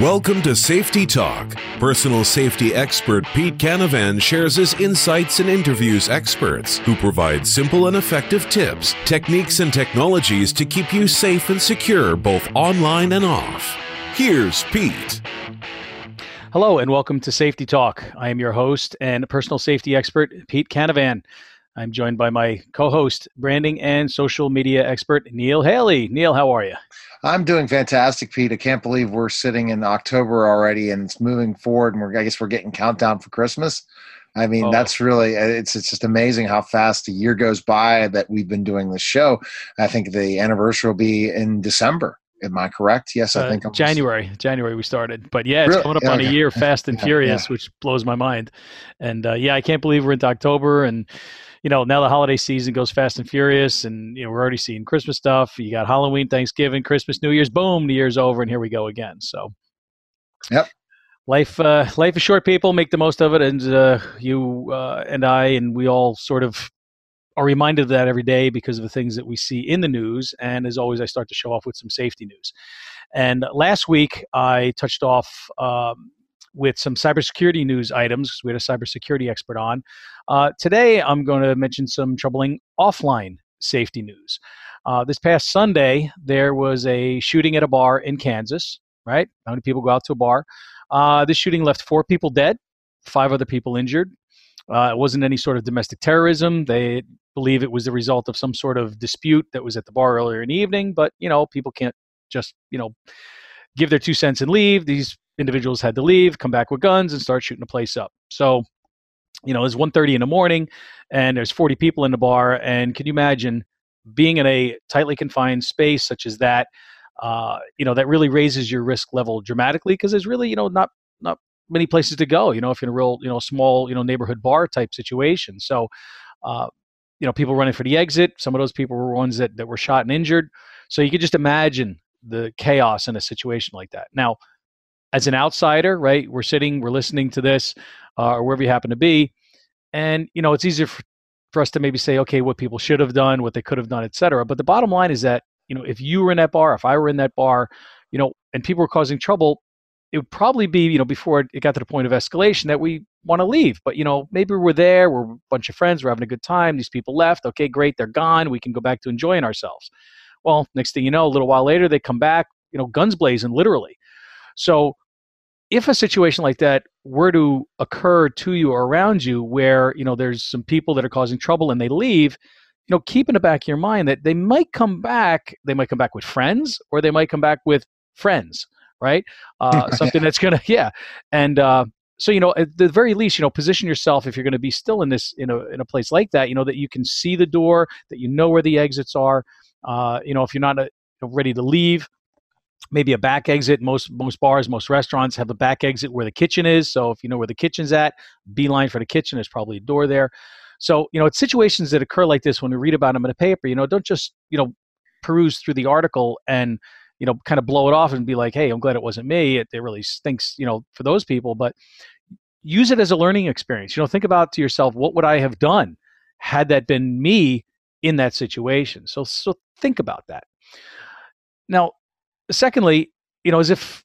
Welcome to Safety Talk. Personal safety expert Pete Canavan shares his insights and interviews experts who provide simple and effective tips, techniques, and technologies to keep you safe and secure both online and off. Here's Pete. Hello, and welcome to Safety Talk. I am your host and personal safety expert, Pete Canavan. I'm joined by my co host, branding and social media expert, Neil Haley. Neil, how are you? I'm doing fantastic, Pete. I can't believe we're sitting in October already and it's moving forward, and we're I guess we're getting countdown for Christmas. I mean, oh. that's really it's it's just amazing how fast a year goes by that we've been doing this show. I think the anniversary will be in December. Am I correct? Yes, I uh, think I'm January. January we started, but yeah, it's really? coming up on a year, fast and furious, yeah. which blows my mind. And uh, yeah, I can't believe we're into October and you know, now the holiday season goes fast and furious, and you know we're already seeing Christmas stuff. You got Halloween, Thanksgiving, Christmas, New Year's. Boom, the year's over, and here we go again. So, yep. Life, uh, life is short. People make the most of it, and uh, you uh, and I, and we all sort of are reminded of that every day because of the things that we see in the news. And as always, I start to show off with some safety news. And last week, I touched off um, with some cybersecurity news items because we had a cybersecurity expert on. Uh, today, I'm going to mention some troubling offline safety news. Uh, this past Sunday, there was a shooting at a bar in Kansas, right? How many people go out to a bar? Uh, this shooting left four people dead, five other people injured. Uh, it wasn't any sort of domestic terrorism. They believe it was the result of some sort of dispute that was at the bar earlier in the evening, but, you know, people can't just, you know, give their two cents and leave. These individuals had to leave, come back with guns, and start shooting the place up. So, you know, it's 1.30 in the morning, and there's 40 people in the bar. And can you imagine being in a tightly confined space such as that? Uh, you know, that really raises your risk level dramatically because there's really, you know, not not many places to go. You know, if you're in a real, you know, small, you know, neighborhood bar type situation. So, uh, you know, people running for the exit. Some of those people were ones that that were shot and injured. So you could just imagine the chaos in a situation like that. Now, as an outsider, right? We're sitting, we're listening to this, uh, or wherever you happen to be, and you know it's easier for, for us to maybe say, okay, what people should have done, what they could have done, etc. But the bottom line is that you know if you were in that bar, if I were in that bar, you know, and people were causing trouble, it would probably be you know before it got to the point of escalation that we want to leave. But you know maybe we're there, we're a bunch of friends, we're having a good time. These people left, okay, great, they're gone. We can go back to enjoying ourselves. Well, next thing you know, a little while later, they come back, you know, guns blazing, literally. So if a situation like that were to occur to you or around you where you know there's some people that are causing trouble and they leave you know keep in the back of your mind that they might come back they might come back with friends or they might come back with friends right? Uh, something that's gonna yeah. And uh, so you know at the very least you know position yourself if you're going to be still in this in a in a place like that you know that you can see the door that you know where the exits are uh, you know if you're not uh, ready to leave maybe a back exit. Most most bars, most restaurants have a back exit where the kitchen is. So if you know where the kitchen's at, beeline for the kitchen. There's probably a door there. So you know, it's situations that occur like this when we read about them in a paper. You know, don't just you know peruse through the article and you know kind of blow it off and be like, hey, I'm glad it wasn't me. It, it really stinks, you know, for those people. But use it as a learning experience. You know, think about to yourself, what would I have done had that been me in that situation? So so think about that. Now, secondly, you know, as if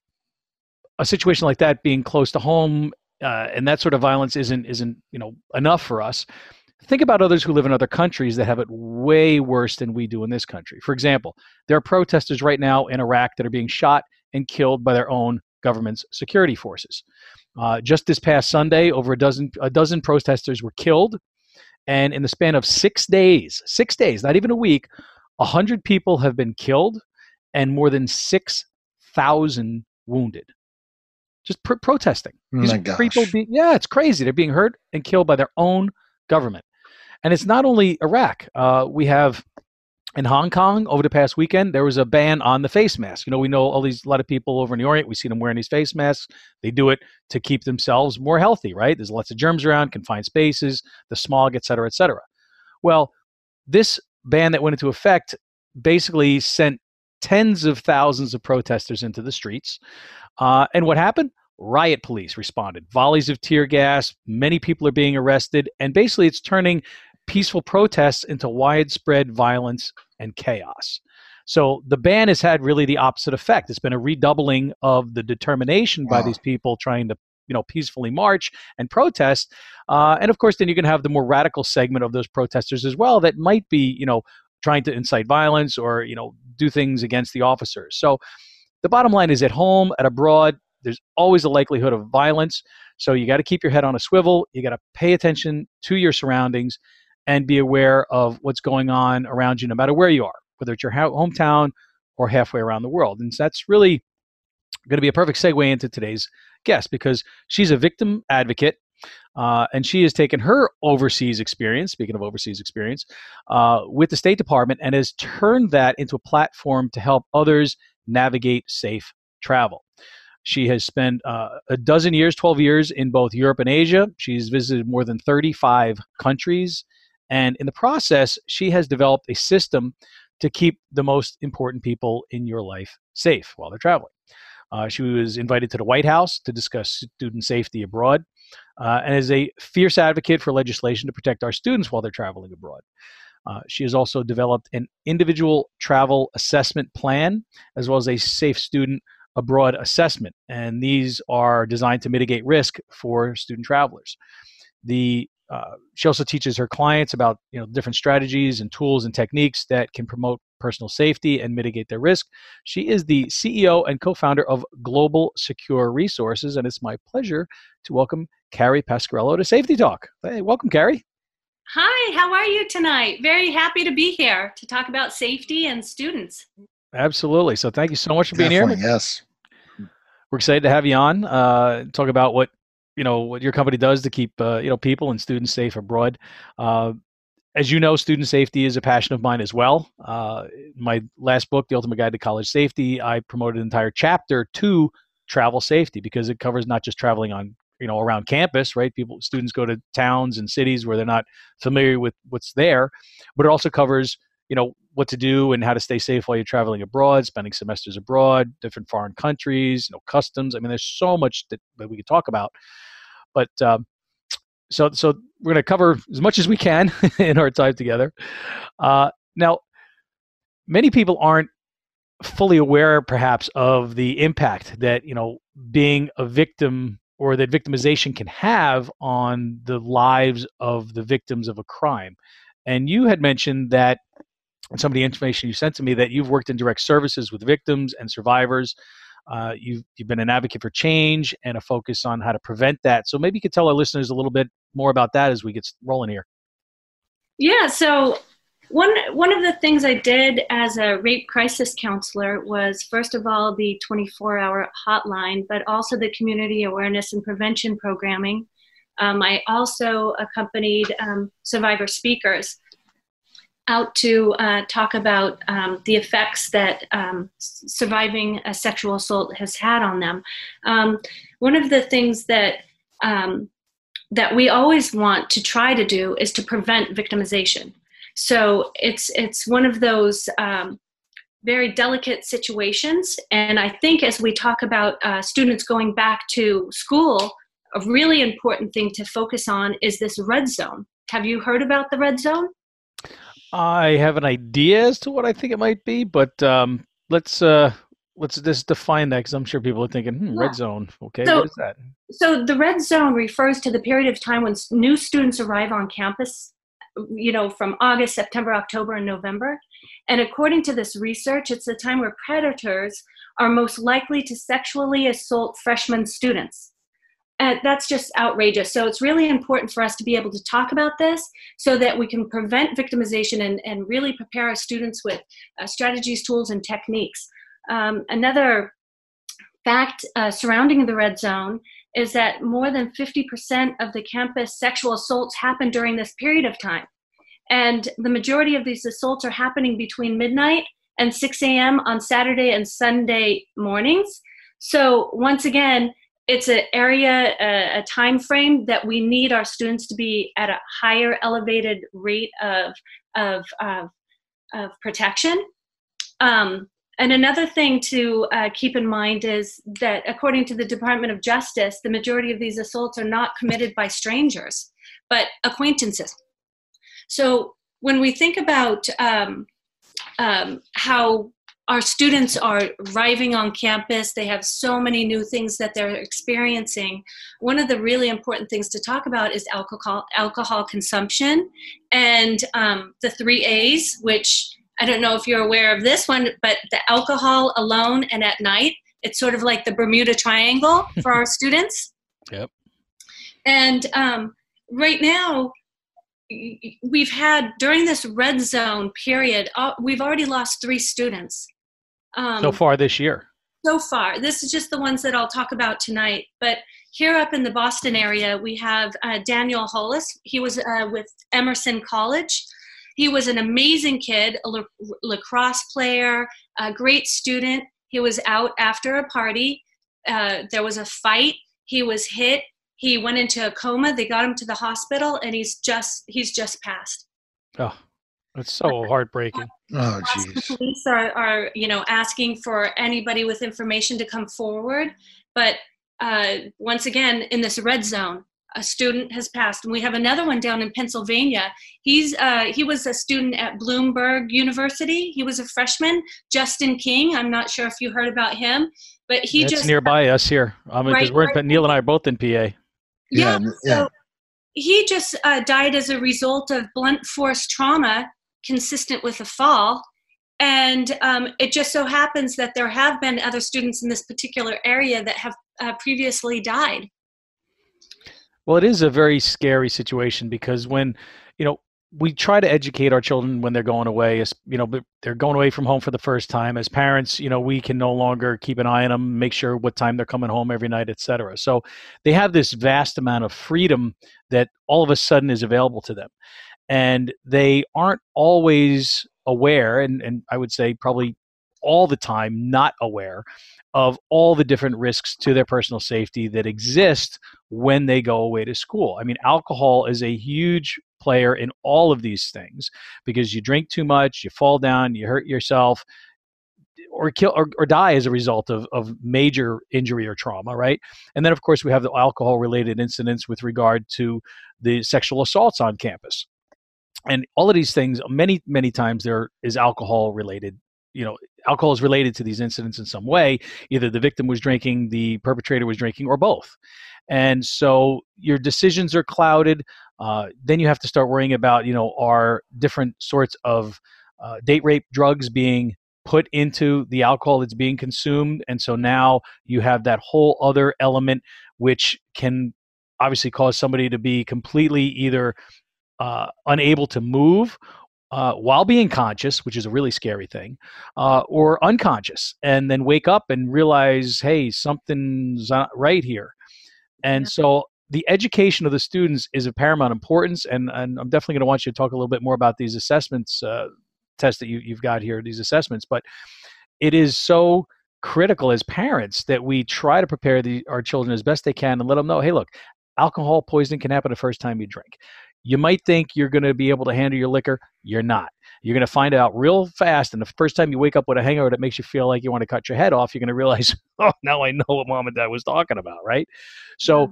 a situation like that being close to home uh, and that sort of violence isn't isn't you know enough for us. Think about others who live in other countries that have it way worse than we do in this country. For example, there are protesters right now in Iraq that are being shot and killed by their own government's security forces. Uh, just this past Sunday, over a dozen a dozen protesters were killed, and in the span of six days, six days, not even a week, hundred people have been killed and more than 6,000 wounded. Just pr- protesting. Oh These people yeah, it's crazy. They're being hurt and killed by their own government. And it's not only Iraq. Uh, we have in Hong Kong over the past weekend, there was a ban on the face mask. You know, we know all these a lot of people over in the Orient. We see them wearing these face masks. They do it to keep themselves more healthy, right? There's lots of germs around, confined spaces, the smog, et cetera, et cetera. Well, this ban that went into effect basically sent tens of thousands of protesters into the streets. Uh, and what happened? Riot police responded. Volleys of tear gas, many people are being arrested, and basically it's turning peaceful protests into widespread violence and chaos. So the ban has had really the opposite effect. It's been a redoubling of the determination wow. by these people trying to you know peacefully march and protest uh, and of course then you can have the more radical segment of those protesters as well that might be you know trying to incite violence or you know do things against the officers so the bottom line is at home at abroad there's always a likelihood of violence so you got to keep your head on a swivel you got to pay attention to your surroundings and be aware of what's going on around you no matter where you are whether it's your hometown or halfway around the world. And so that's really going to be a perfect segue into today's guest because she's a victim advocate. Uh, and she has taken her overseas experience, speaking of overseas experience, uh, with the State Department and has turned that into a platform to help others navigate safe travel. She has spent uh, a dozen years, 12 years in both Europe and Asia. She's visited more than 35 countries. And in the process, she has developed a system to keep the most important people in your life safe while they're traveling. Uh, she was invited to the White House to discuss student safety abroad uh, and is a fierce advocate for legislation to protect our students while they're traveling abroad. Uh, she has also developed an individual travel assessment plan as well as a safe student abroad assessment, and these are designed to mitigate risk for student travelers. The uh, she also teaches her clients about you know different strategies and tools and techniques that can promote personal safety and mitigate their risk. She is the CEO and co-founder of Global Secure Resources, and it's my pleasure to welcome Carrie Pasquarello to Safety Talk. Hey, welcome, Carrie. Hi, how are you tonight? Very happy to be here to talk about safety and students. Absolutely. So thank you so much for being Definitely, here. Yes. We're excited to have you on. Uh, talk about what you know what your company does to keep uh, you know people and students safe abroad. Uh, as you know, student safety is a passion of mine as well. Uh, my last book, The Ultimate Guide to College Safety, I promoted an entire chapter to travel safety because it covers not just traveling on you know around campus right people students go to towns and cities where they're not familiar with what's there but it also covers you know what to do and how to stay safe while you're traveling abroad spending semesters abroad different foreign countries you know customs i mean there's so much that, that we could talk about but um, so so we're going to cover as much as we can in our time together. Uh, now, many people aren't fully aware, perhaps, of the impact that you know being a victim or that victimization can have on the lives of the victims of a crime. And you had mentioned that some of the information you sent to me that you've worked in direct services with victims and survivors uh, you've, you've been an advocate for change and a focus on how to prevent that. So maybe you could tell our listeners a little bit more about that as we get rolling here. Yeah, so one one of the things I did as a rape crisis counselor was first of all the 24-hour hotline, but also the community awareness and prevention programming. Um, I also accompanied um, survivor speakers out to uh, talk about um, the effects that um, surviving a sexual assault has had on them. Um, one of the things that um, that we always want to try to do is to prevent victimization. So it's it's one of those um, very delicate situations, and I think as we talk about uh, students going back to school, a really important thing to focus on is this red zone. Have you heard about the red zone? I have an idea as to what I think it might be, but um, let's uh, let's just define that because I'm sure people are thinking, hmm, red zone. Okay, so, what is that? So the red zone refers to the period of time when new students arrive on campus. You know, from August, September, October, and November. And according to this research, it's the time where predators are most likely to sexually assault freshman students that's just outrageous. So it's really important for us to be able to talk about this so that we can prevent victimization and, and really prepare our students with uh, strategies, tools, and techniques. Um, another fact uh, surrounding the red zone is that more than 50% of the campus sexual assaults happen during this period of time. And the majority of these assaults are happening between midnight and 6 a.m. on Saturday and Sunday mornings. So, once again, it's an area a, a, time frame that we need our students to be at a higher elevated rate of of of, of protection. Um, and another thing to uh, keep in mind is that according to the department of justice the majority of these assaults are not committed by strangers but acquaintances. So when we think about um, um, how our students are arriving on campus. They have so many new things that they're experiencing. One of the really important things to talk about is alcohol alcohol consumption and um, the three A's, which I don't know if you're aware of this one, but the alcohol alone and at night. It's sort of like the Bermuda Triangle for our students. Yep. And um, right now, we've had during this red zone period, uh, we've already lost three students. Um, so far this year. So far, this is just the ones that I'll talk about tonight. But here up in the Boston area, we have uh, Daniel Hollis. He was uh, with Emerson College. He was an amazing kid, a lacrosse player, a great student. He was out after a party. Uh, there was a fight. He was hit. He went into a coma. They got him to the hospital, and he's just he's just passed. Oh, that's so heartbreaking. Oh, jeez. Police are, are, you know, asking for anybody with information to come forward. But uh, once again, in this red zone, a student has passed, and we have another one down in Pennsylvania. He's uh, he was a student at Bloomsburg University. He was a freshman. Justin King. I'm not sure if you heard about him, but he That's just nearby us here. I mean, because right, we're in, right. Neil and I are both in PA. Yeah. yeah. So he just uh, died as a result of blunt force trauma consistent with a fall. And um, it just so happens that there have been other students in this particular area that have uh, previously died. Well, it is a very scary situation because when, you know, we try to educate our children when they're going away, as you know, they're going away from home for the first time. As parents, you know, we can no longer keep an eye on them, make sure what time they're coming home every night, etc. So they have this vast amount of freedom that all of a sudden is available to them and they aren't always aware and, and i would say probably all the time not aware of all the different risks to their personal safety that exist when they go away to school i mean alcohol is a huge player in all of these things because you drink too much you fall down you hurt yourself or kill or, or die as a result of, of major injury or trauma, right? And then, of course, we have the alcohol related incidents with regard to the sexual assaults on campus and all of these things many many times there is alcohol related you know alcohol is related to these incidents in some way either the victim was drinking the perpetrator was drinking or both. And so your decisions are clouded uh, then you have to start worrying about you know are different sorts of uh, date rape drugs being put into the alcohol that's being consumed and so now you have that whole other element which can obviously cause somebody to be completely either uh, unable to move uh, while being conscious, which is a really scary thing, uh, or unconscious, and then wake up and realize, hey, something's not right here. And yeah. so the education of the students is of paramount importance. And, and I'm definitely going to want you to talk a little bit more about these assessments uh, tests that you, you've got here, these assessments. But it is so critical as parents that we try to prepare the, our children as best they can and let them know, hey, look, alcohol poisoning can happen the first time you drink. You might think you're going to be able to handle your liquor. You're not. You're going to find out real fast. And the first time you wake up with a hangover that makes you feel like you want to cut your head off, you're going to realize, oh, now I know what mom and dad was talking about, right? So,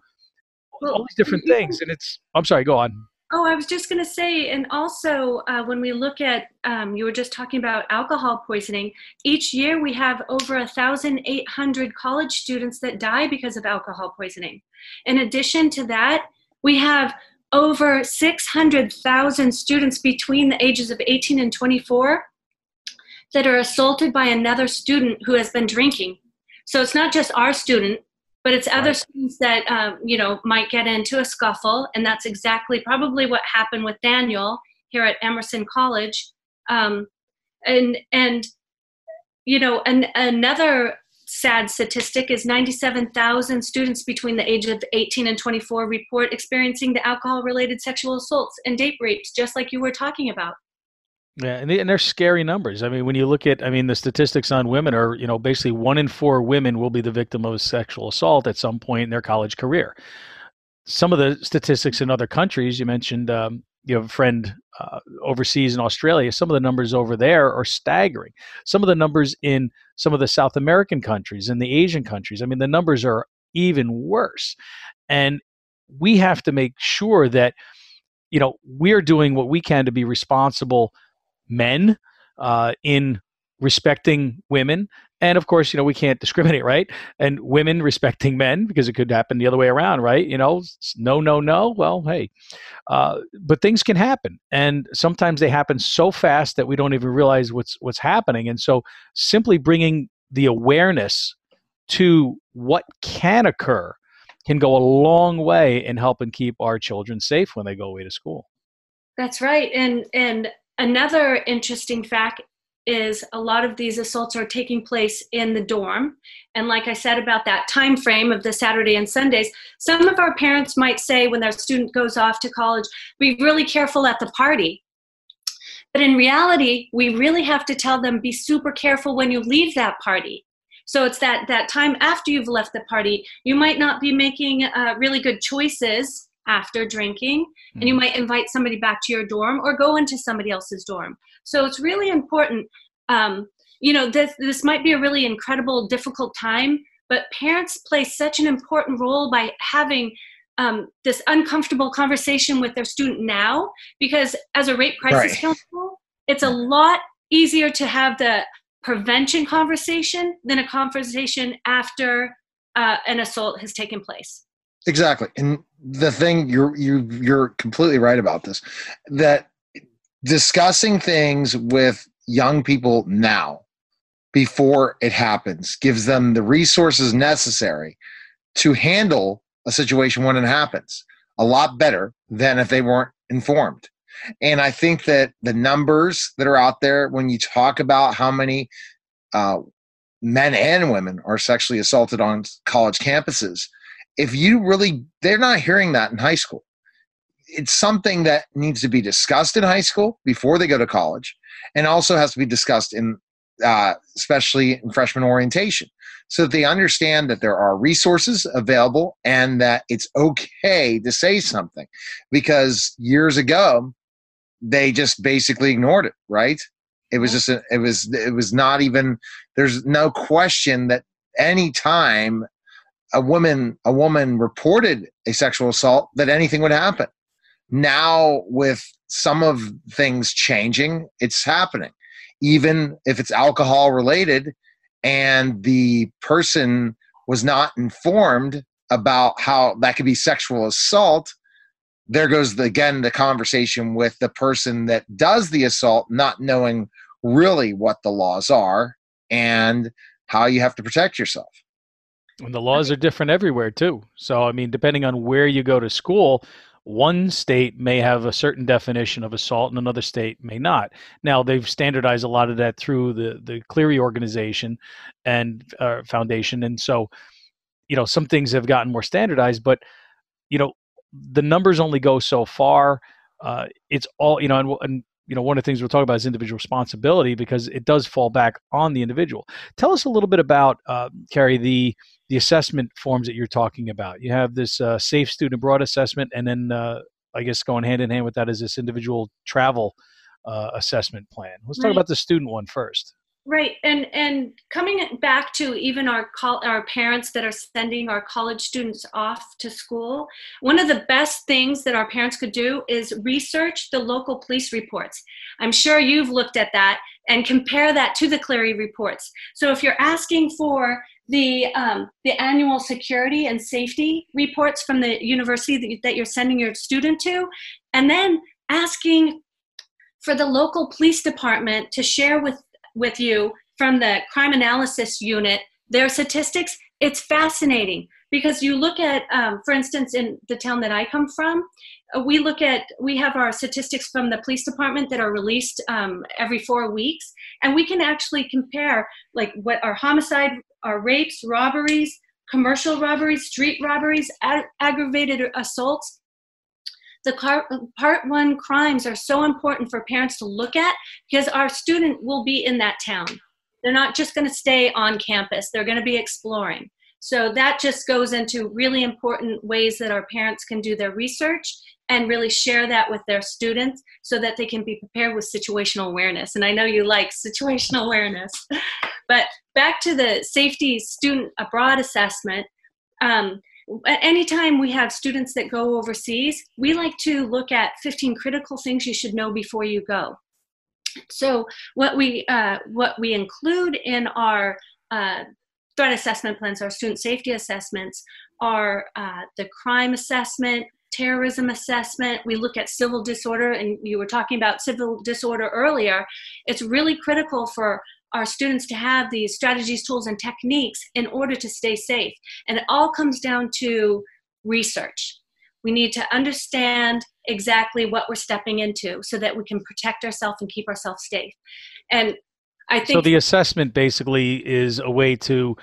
well, all these different things. And it's, I'm sorry, go on. Oh, I was just going to say, and also uh, when we look at, um, you were just talking about alcohol poisoning. Each year we have over 1,800 college students that die because of alcohol poisoning. In addition to that, we have over 600,000 students between the ages of 18 and 24 that are assaulted by another student who has been drinking. So it's not just our student, but it's other right. students that um, you know might get into a scuffle, and that's exactly probably what happened with Daniel here at Emerson College. Um, and and you know, an, another sad statistic is 97,000 students between the age of 18 and 24 report experiencing the alcohol related sexual assaults and date rapes, just like you were talking about. Yeah, and, they, and they're scary numbers. I mean, when you look at, I mean, the statistics on women are, you know, basically one in four women will be the victim of sexual assault at some point in their college career. Some of the statistics in other countries, you mentioned, um, you have a friend uh, overseas in Australia, some of the numbers over there are staggering. Some of the numbers in some of the South American countries and the Asian countries, I mean, the numbers are even worse. And we have to make sure that, you know, we're doing what we can to be responsible men, uh, in respecting women and of course you know we can't discriminate right? And women respecting men because it could happen the other way around right? You know no no no well hey uh, but things can happen and sometimes they happen so fast that we don't even realize what's what's happening and so simply bringing the awareness to what can occur can go a long way in helping keep our children safe when they go away to school. That's right and and another interesting fact is a lot of these assaults are taking place in the dorm. And like i said about that time frame of the saturday and sundays some of our parents might say when their student goes off to college be really careful at the party. But in reality we really have to tell them be super careful when you leave that party. So it's that that time after you've left the party you might not be making uh, really good choices after drinking and you mm. might invite somebody back to your dorm or go into somebody else's dorm so it's really important. Um, you know, this this might be a really incredible, difficult time, but parents play such an important role by having um, this uncomfortable conversation with their student now, because as a rape crisis right. counselor, it's a lot easier to have the prevention conversation than a conversation after uh, an assault has taken place. Exactly, and the thing you're you you're completely right about this that discussing things with young people now before it happens gives them the resources necessary to handle a situation when it happens a lot better than if they weren't informed. And I think that the numbers that are out there, when you talk about how many uh, men and women are sexually assaulted on college campuses, if you really, they're not hearing that in high school. It's something that needs to be discussed in high school before they go to college and also has to be discussed in uh, especially in freshman orientation so that they understand that there are resources available and that it's okay to say something because years ago they just basically ignored it right? It was just a, it was it was not even there's no question that any time a woman a woman reported a sexual assault that anything would happen. Now with some of things changing it's happening. Even if it's alcohol related and the person was not informed about how that could be sexual assault there goes the, again the conversation with the person that does the assault not knowing really what the laws are and how you have to protect yourself and the laws are different everywhere too so i mean depending on where you go to school one state may have a certain definition of assault and another state may not. Now they've standardized a lot of that through the the Clery organization and uh, foundation, and so you know some things have gotten more standardized, but you know the numbers only go so far. Uh, it's all you know, and, and you know one of the things we'll talk about is individual responsibility because it does fall back on the individual. Tell us a little bit about uh, Carrie the the assessment forms that you're talking about. You have this uh, safe student abroad assessment, and then uh, I guess going hand in hand with that is this individual travel uh, assessment plan. Let's right. talk about the student one first. Right, and and coming back to even our col- our parents that are sending our college students off to school, one of the best things that our parents could do is research the local police reports. I'm sure you've looked at that and compare that to the Clery reports. So if you're asking for the um, the annual security and safety reports from the university that you're sending your student to, and then asking for the local police department to share with with you from the crime analysis unit their statistics. It's fascinating because you look at, um, for instance, in the town that I come from, uh, we look at we have our statistics from the police department that are released um, every four weeks, and we can actually compare like what our homicide are rapes, robberies, commercial robberies, street robberies, ag- aggravated assaults. The car- part one crimes are so important for parents to look at because our student will be in that town. They're not just going to stay on campus, they're going to be exploring. So that just goes into really important ways that our parents can do their research and really share that with their students so that they can be prepared with situational awareness. And I know you like situational awareness. but back to the safety student abroad assessment. Um, anytime we have students that go overseas, we like to look at 15 critical things you should know before you go. So what we uh, what we include in our uh, threat assessment plans, our student safety assessments, are uh, the crime assessment, terrorism assessment. We look at civil disorder, and you were talking about civil disorder earlier. It's really critical for our students to have these strategies, tools, and techniques in order to stay safe. And it all comes down to research. We need to understand exactly what we're stepping into so that we can protect ourselves and keep ourselves safe. And I think so. The assessment basically is a way to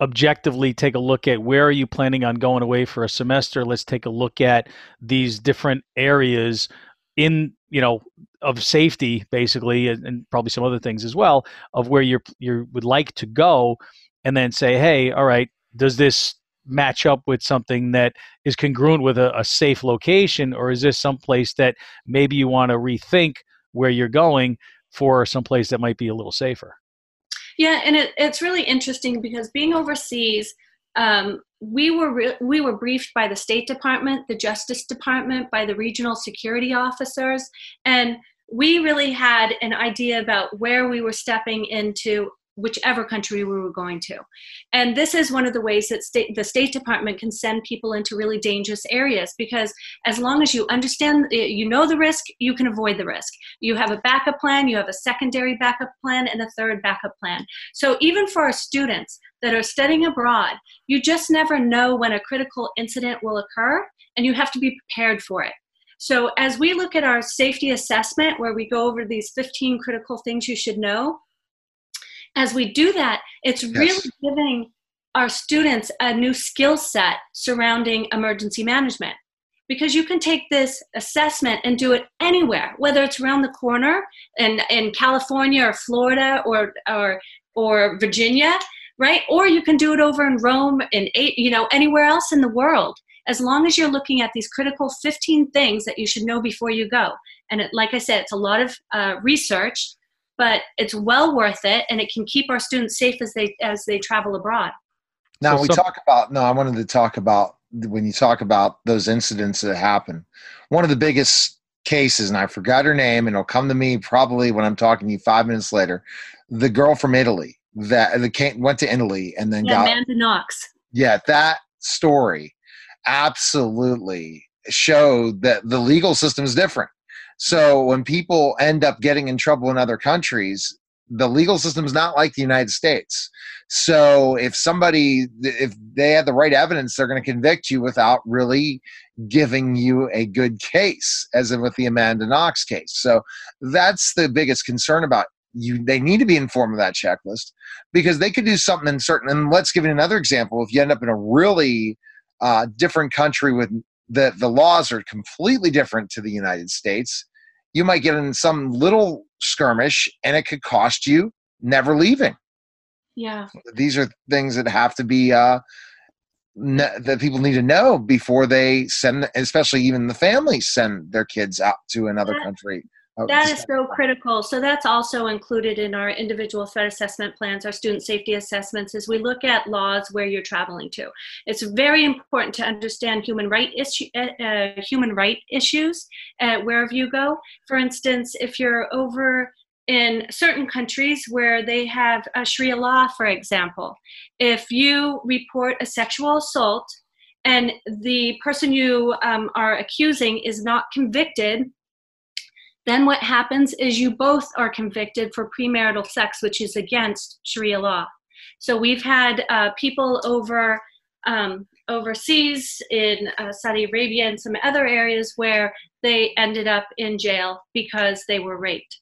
objectively take a look at where are you planning on going away for a semester. Let's take a look at these different areas in you know of safety basically and, and probably some other things as well of where you you would like to go and then say hey all right does this match up with something that is congruent with a, a safe location, or is this someplace that maybe you want to rethink where you're going for someplace that might be a little safer? Yeah, and it, it's really interesting because being overseas, um, we were re- we were briefed by the State Department, the Justice Department, by the regional security officers, and we really had an idea about where we were stepping into whichever country we were going to. And this is one of the ways that state, the State Department can send people into really dangerous areas because as long as you understand, you know the risk, you can avoid the risk. You have a backup plan, you have a secondary backup plan, and a third backup plan. So even for our students that are studying abroad, you just never know when a critical incident will occur, and you have to be prepared for it. So, as we look at our safety assessment, where we go over these 15 critical things you should know, as we do that, it's yes. really giving our students a new skill set surrounding emergency management. Because you can take this assessment and do it anywhere, whether it's around the corner in, in California or Florida or, or, or Virginia, right? Or you can do it over in Rome and you know anywhere else in the world. As long as you're looking at these critical 15 things that you should know before you go. And it, like I said, it's a lot of uh, research but it's well worth it and it can keep our students safe as they as they travel abroad. Now so we talk about no i wanted to talk about when you talk about those incidents that happen one of the biggest cases and i forgot her name and it'll come to me probably when i'm talking to you five minutes later the girl from italy that the came, went to italy and then yeah, got amanda knox. Yeah that story absolutely showed that the legal system is different so when people end up getting in trouble in other countries, the legal system is not like the United States. So if somebody, if they have the right evidence, they're going to convict you without really giving you a good case, as in with the Amanda Knox case. So that's the biggest concern about you. They need to be informed of that checklist because they could do something in certain. And let's give you another example. If you end up in a really uh, different country with the the laws are completely different to the United States. You might get in some little skirmish, and it could cost you never leaving. Yeah, these are things that have to be uh, ne- that people need to know before they send, especially even the families send their kids out to another country. Oh, that is so critical. So that's also included in our individual threat assessment plans, our student safety assessments, as we look at laws where you're traveling to. It's very important to understand human right issue, uh, uh, human right issues uh, wherever you go. For instance, if you're over in certain countries where they have a Sharia law, for example, if you report a sexual assault and the person you um, are accusing is not convicted then what happens is you both are convicted for premarital sex, which is against Sharia law. So we've had uh, people over um, overseas in uh, Saudi Arabia and some other areas where they ended up in jail because they were raped.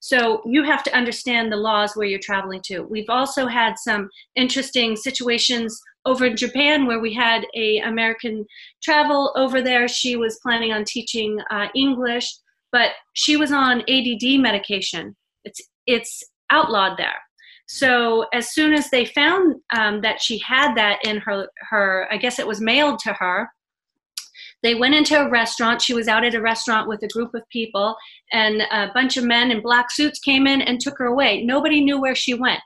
So you have to understand the laws where you're traveling to. We've also had some interesting situations over in Japan where we had a American travel over there. She was planning on teaching uh, English but she was on ADD medication. It's it's outlawed there. So as soon as they found um, that she had that in her her, I guess it was mailed to her. They went into a restaurant. She was out at a restaurant with a group of people, and a bunch of men in black suits came in and took her away. Nobody knew where she went.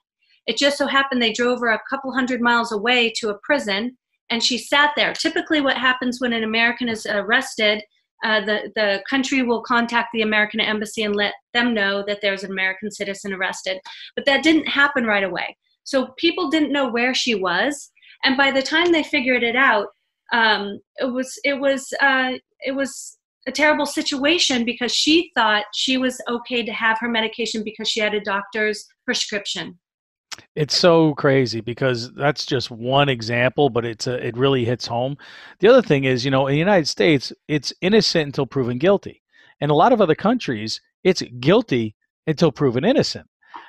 It just so happened they drove her a couple hundred miles away to a prison, and she sat there. Typically, what happens when an American is arrested uh, the, the country will contact the American embassy and let them know that there's an American citizen arrested. But that didn't happen right away. So people didn't know where she was. And by the time they figured it out, um, it was it was uh, it was a terrible situation because she thought she was okay to have her medication because she had a doctor's prescription. It's so crazy because that's just one example, but it's a, it really hits home. The other thing is, you know, in the United States, it's innocent until proven guilty. In a lot of other countries, it's guilty until proven innocent.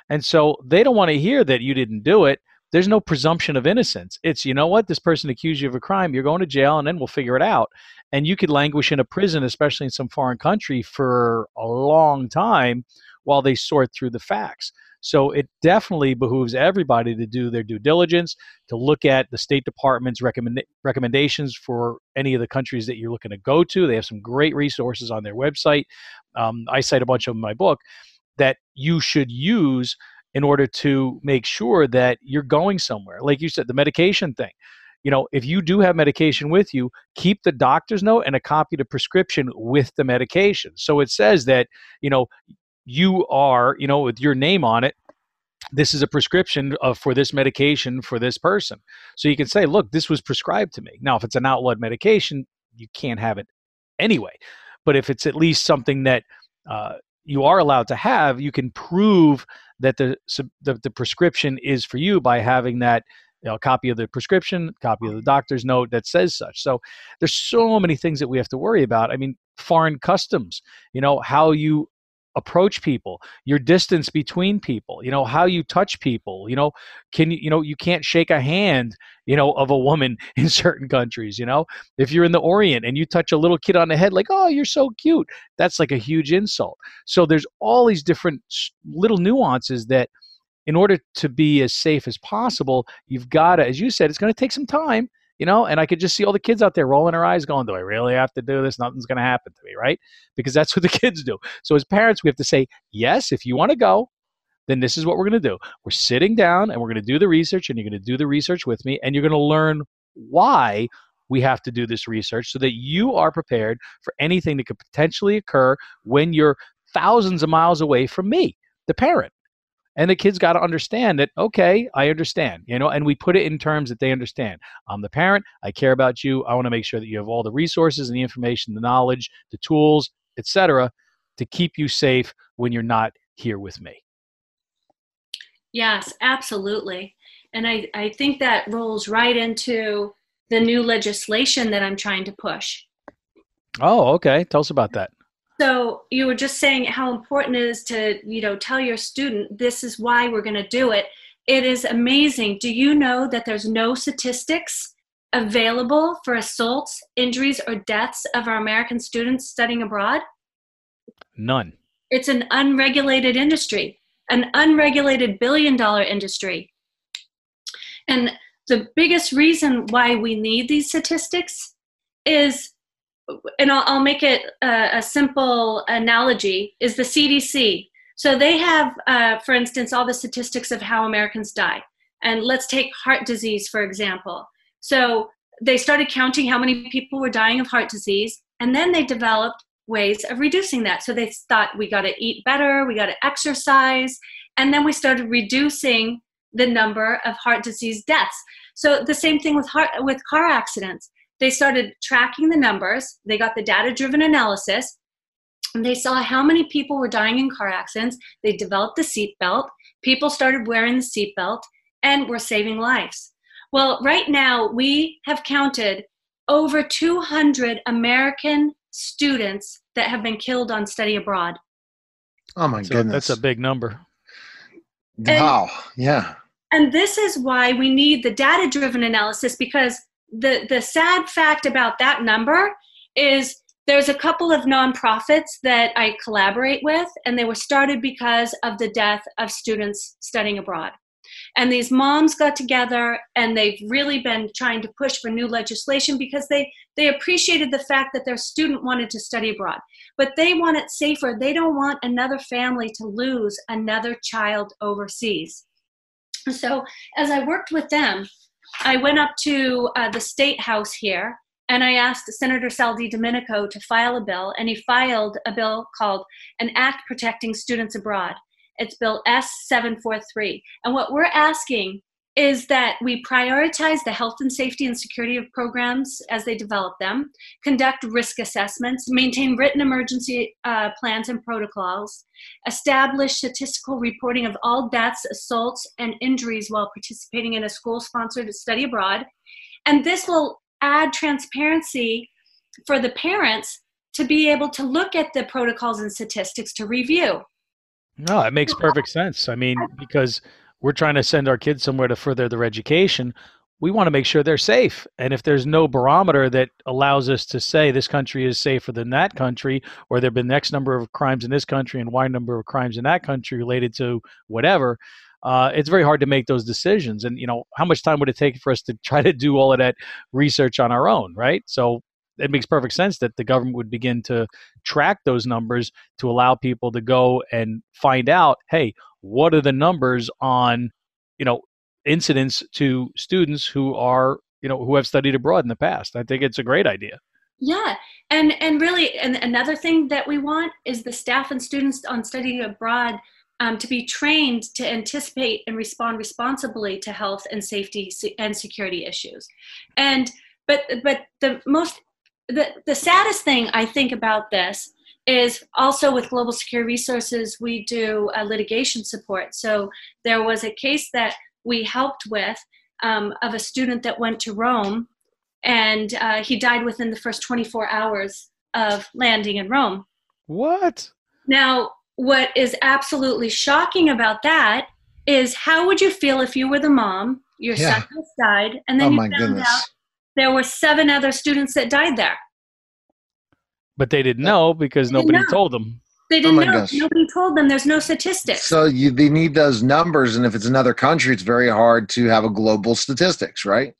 And so they don't want to hear that you didn't do it. There's no presumption of innocence. It's, you know what, this person accused you of a crime, you're going to jail, and then we'll figure it out. And you could languish in a prison, especially in some foreign country, for a long time while they sort through the facts. So it definitely behooves everybody to do their due diligence, to look at the State Department's recommend- recommendations for any of the countries that you're looking to go to. They have some great resources on their website. Um, I cite a bunch of them in my book that you should use in order to make sure that you're going somewhere. Like you said, the medication thing. You know, if you do have medication with you, keep the doctor's note and a copy of the prescription with the medication. So it says that, you know, you are, you know, with your name on it, this is a prescription of, for this medication for this person. So you can say, look, this was prescribed to me. Now, if it's an outlawed medication, you can't have it anyway. But if it's at least something that uh, you are allowed to have, you can prove that the, the, the prescription is for you by having that you know, copy of the prescription, copy of the doctor's note that says such. So there's so many things that we have to worry about. I mean, foreign customs, you know, how you approach people your distance between people you know how you touch people you know can you you know you can't shake a hand you know of a woman in certain countries you know? If you're in the orient and you touch a little kid on the head like oh you're so cute that's like a huge insult. So there's all these different little nuances that in order to be as safe as possible you've got to as you said it's going to take some time you know, and I could just see all the kids out there rolling their eyes going, Do I really have to do this? Nothing's going to happen to me, right? Because that's what the kids do. So as parents, we have to say, Yes, if you want to go, then this is what we're going to do. We're sitting down and we're going to do the research, and you're going to do the research with me, and you're going to learn why we have to do this research so that you are prepared for anything that could potentially occur when you're thousands of miles away from me, the parent and the kids got to understand that okay i understand you know and we put it in terms that they understand. I'm the parent i care about you i want to make sure that you have all the resources and the information the knowledge the tools etc to keep you safe when you're not here with me. Yes absolutely. And i, I think that rolls right into the new legislation that i'm trying to push. Oh okay. Tell us about that so you were just saying how important it is to you know tell your student this is why we're going to do it. It is amazing. Do you know that there's no statistics available for assaults injuries or deaths of our american students studying abroad? None. It's an unregulated industry an unregulated billion dollar industry. And the biggest reason why we need these statistics is and I'll, I'll make it a, a, simple analogy is the cdc so they have uh, for instance all the statistics of how americans die. And let's take heart disease for example. So they started counting how many people were dying of heart disease and then they developed ways of reducing that. So they thought we got to eat better we got to exercise and then we started reducing the number of heart disease deaths. So the same thing with heart with car accidents they started tracking the numbers, they got the data driven analysis, and they saw how many people were dying in car accidents. They developed the seatbelt, people started wearing the seatbelt, and we're saving lives. Well, right now, we have counted over 200 American students that have been killed on study abroad. Oh my so goodness. That's a big number. Wow. And, yeah. And this is why we need the data driven analysis because the the sad fact about that number is there's a couple of nonprofits that I collaborate with, and they were started because of the death of students studying abroad. And these moms got together and they've really been trying to push for new legislation because they, they appreciated the fact that their student wanted to study abroad. But they want it safer. They don't want another family to lose another child overseas. So as I worked with them, I went up to uh, the state house here and I asked Senator Sal DiDomenico to file a bill, and he filed a bill called an Act Protecting Students Abroad. It's Bill S743. And what we're asking is that we prioritize the health and safety and security of programs as they develop them, conduct risk assessments, maintain written emergency uh, plans and protocols, establish statistical reporting of all deaths, assaults, and injuries while participating in a school sponsored study abroad. And this will add transparency for the parents to be able to look at the protocols and statistics to review. No, it makes perfect sense. I mean, because we're trying to send our kids somewhere to further their education we want to make sure they're safe. And if there's no barometer that allows us to say this country is safer than that country or there have been x number of crimes in this country and y number of crimes in that country related to whatever uh, it's very hard to make those decisions. And you know how much time would it take for us to try to do all of that research on our own right? So it makes perfect sense that the government would begin to track those numbers to allow people to go and find out hey what are the numbers on you know incidents to students who are you know who have studied abroad in the past? I think it's a great idea. Yeah and and really and another thing that we want is the staff and students on studying abroad um, to be trained to anticipate and respond responsibly to health and safety and security issues. And but but the most the, the saddest thing i think about this is also with Global Secure Resources, we do a litigation support. So there was a case that we helped with um, of a student that went to Rome, and uh, he died within the first 24 hours of landing in Rome. What? Now, what is absolutely shocking about that is how would you feel if you were the mom, your yeah. son has died, and then oh you found goodness. out there were seven other students that died there? But they didn't know because nobody know. told them. They oh didn't oh know. Gosh. Nobody told them. There's no statistics. So you, they need those numbers, and if it's another country, it's very hard to have a global statistics, right?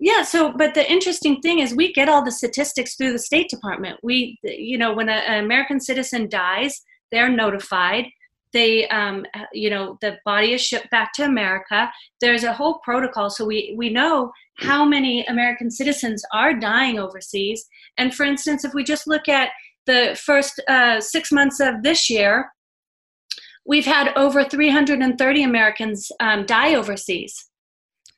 Yeah. So, but the interesting thing is, we get all the statistics through the State Department. We, you know, when an American citizen dies, they're notified. They, um, you know, the body is shipped back to America. There's a whole protocol, so we we know how many American citizens are dying overseas and for instance, if we just look at the first uh, six months of this year, we've had over 330 Americans um, die overseas.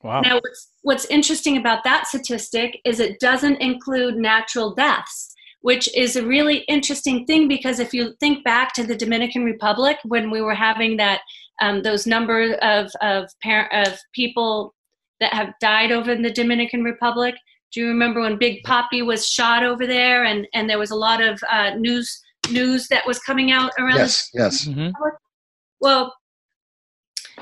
Wow. Now, what's, what's interesting about that statistic is it doesn't include natural deaths, which is a really interesting thing because if you think back to the Dominican Republic when we were having that um, those number of of, parent, of people that have died over in the Dominican Republic, do you remember when Big Papi was shot over there, and and there was a lot of uh, news news that was coming out around? Yes, yes. Mm-hmm. Well,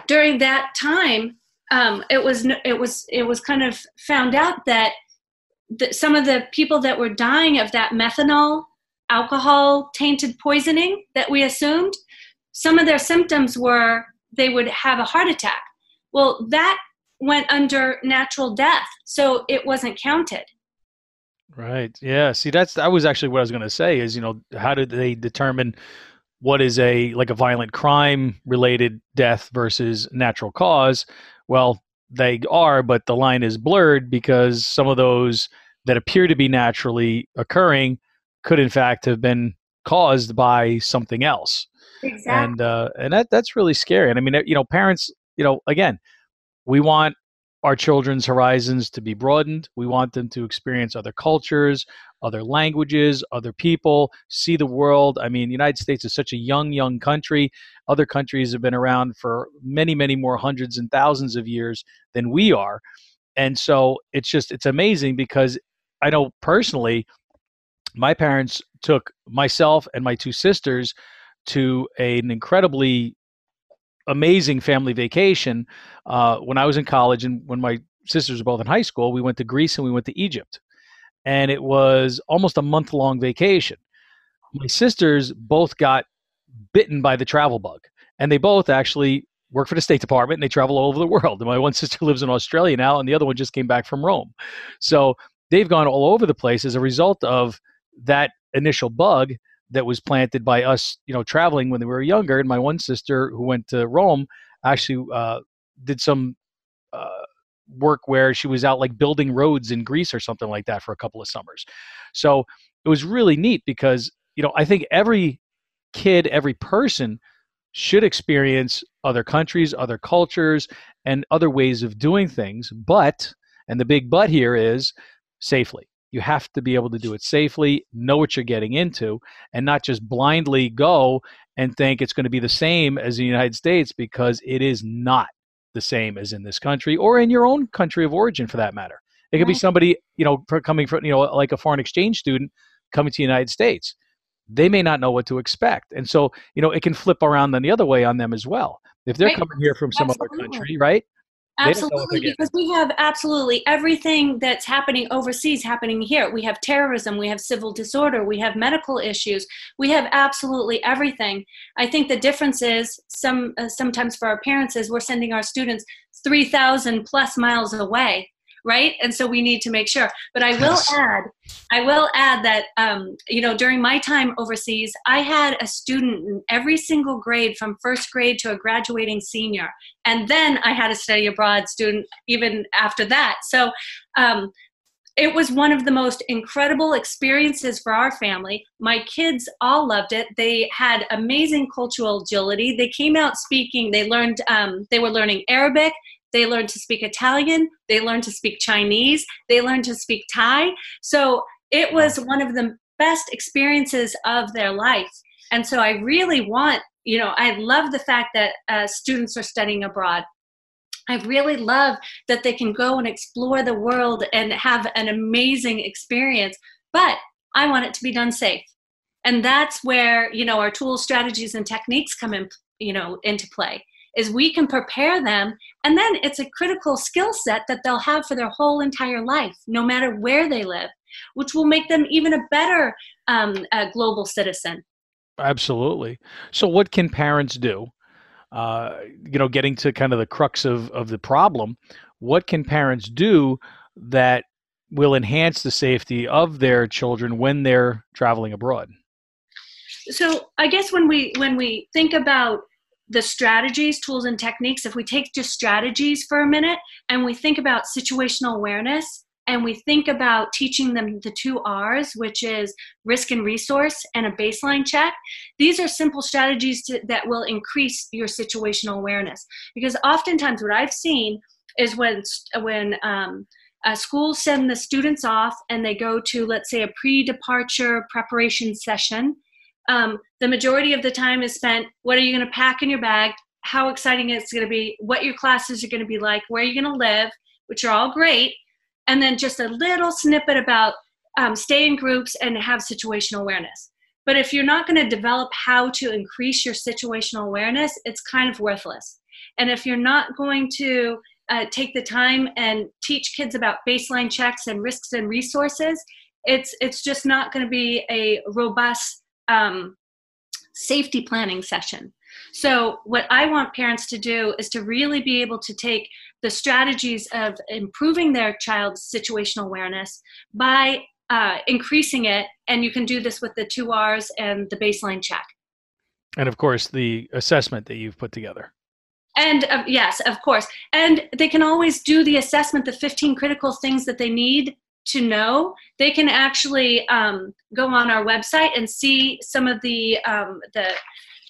during that time, um, it was it was it was kind of found out that the, some of the people that were dying of that methanol alcohol tainted poisoning that we assumed, some of their symptoms were they would have a heart attack. Well, that went under natural death, so it wasn't counted. Right. Yeah. See, that's that was actually what I was going to say. Is you know how did they determine what is a like a violent crime related death versus natural cause? Well, they are, but the line is blurred because some of those that appear to be naturally occurring could in fact have been caused by something else. Exactly. And uh, and that that's really scary. And I mean, you know, parents, you know, again, we want our children's horizons to be broadened. We want them to experience other cultures, other languages, other people, see the world. I mean, the United States is such a young, young country. Other countries have been around for many, many more hundreds and thousands of years than we are. And so it's just, it's amazing because I know personally, my parents took myself and my two sisters to an incredibly amazing family vacation uh, when I was in college and when my sisters were both in high school. We went to Greece and we went to Egypt, and it was almost a month long vacation. My sisters both got bitten by the travel bug, and they both actually work for the State Department and they travel all over the world. And my one sister lives in Australia now, and the other one just came back from Rome. So they've gone all over the place as a result of that initial bug that was planted by us, you know, traveling when we were younger. And my one sister who went to Rome actually uh, did some uh, work where she was out like building roads in Greece or something like that for a couple of summers. So it was really neat because you know I think every kid, every person should experience other countries, other cultures, and other ways of doing things. But, and the big but here is safely. You have to be able to do it safely, know what you're getting into, and not just blindly go and think it's going to be the same as the United States because it is not the same as in this country or in your own country of origin for that matter. It could right. be somebody, you know, coming from, you know, like a foreign exchange student coming to the United States they may not know what to expect. And so, you know, it can flip around then the other way on them as well. If they're right. coming here from some absolutely. other country, right? Absolutely, because we have absolutely everything that's happening overseas happening here. We have terrorism, we have civil disorder, we have medical issues, we have absolutely everything. I think the difference is some uh, sometimes for our parents is we're sending our students 3,000 plus miles away right? And so we need to make sure. But I will yes. add, I will add that um, you know during my time overseas, I had a student in every single grade from first grade to a graduating senior, and then I had a study abroad student even after that. So. Um, it was one of the most incredible experiences for our family. My kids all loved it. They had amazing cultural agility. They came out speaking. They learned. Um, they were learning Arabic. They learned to speak Italian. They learned to speak Chinese. They learned to speak Thai. So it was one of the best experiences of their life. And so I really want, you know, I love the fact that uh, students are studying abroad. I really love that they can go and explore the world and have an amazing experience, but I want it to be done safe. And that's where, you know, our tools, strategies, and techniques come in, you know, into play is we can prepare them and then it's a critical skill set that they'll have for their whole entire life no matter where they live which will make them even a better um, a global citizen. Absolutely. So what can parents do? Uh, you know getting to kind of the crux of, of the problem what can parents do that will enhance the safety of their children when they're traveling abroad? So i guess when we when we think about the strategies, tools, and techniques, if we take just strategies for a minute and we think about situational awareness and we think about teaching them the two R's, which is risk and resource and a baseline check, these are simple strategies to, that will increase your situational awareness. Because oftentimes, what I've seen is when when um, schools send the students off and they go to, let's say, a pre-departure preparation session um, the majority of the time is spent what are you going to pack in your bag? How exciting it's going to be? What your classes are going to be like? Where you're going to live? Which are all great. And then just a little snippet about um, stay in groups and have situational awareness. But if you're not going to develop how to increase your situational awareness it's kind of worthless. And if you're not going to uh, take the time and teach kids about baseline checks and risks and resources it's it's just not going to be a robust um, safety planning session. So, what I want parents to do is to really be able to take the strategies of improving their child's situational awareness by uh, increasing it. And you can do this with the two R's and the baseline check. And of course, the assessment that you've put together. And uh, yes, of course. And they can always do the assessment, the 15 critical things that they need to know, they can actually um, go on our website and see some of the um, the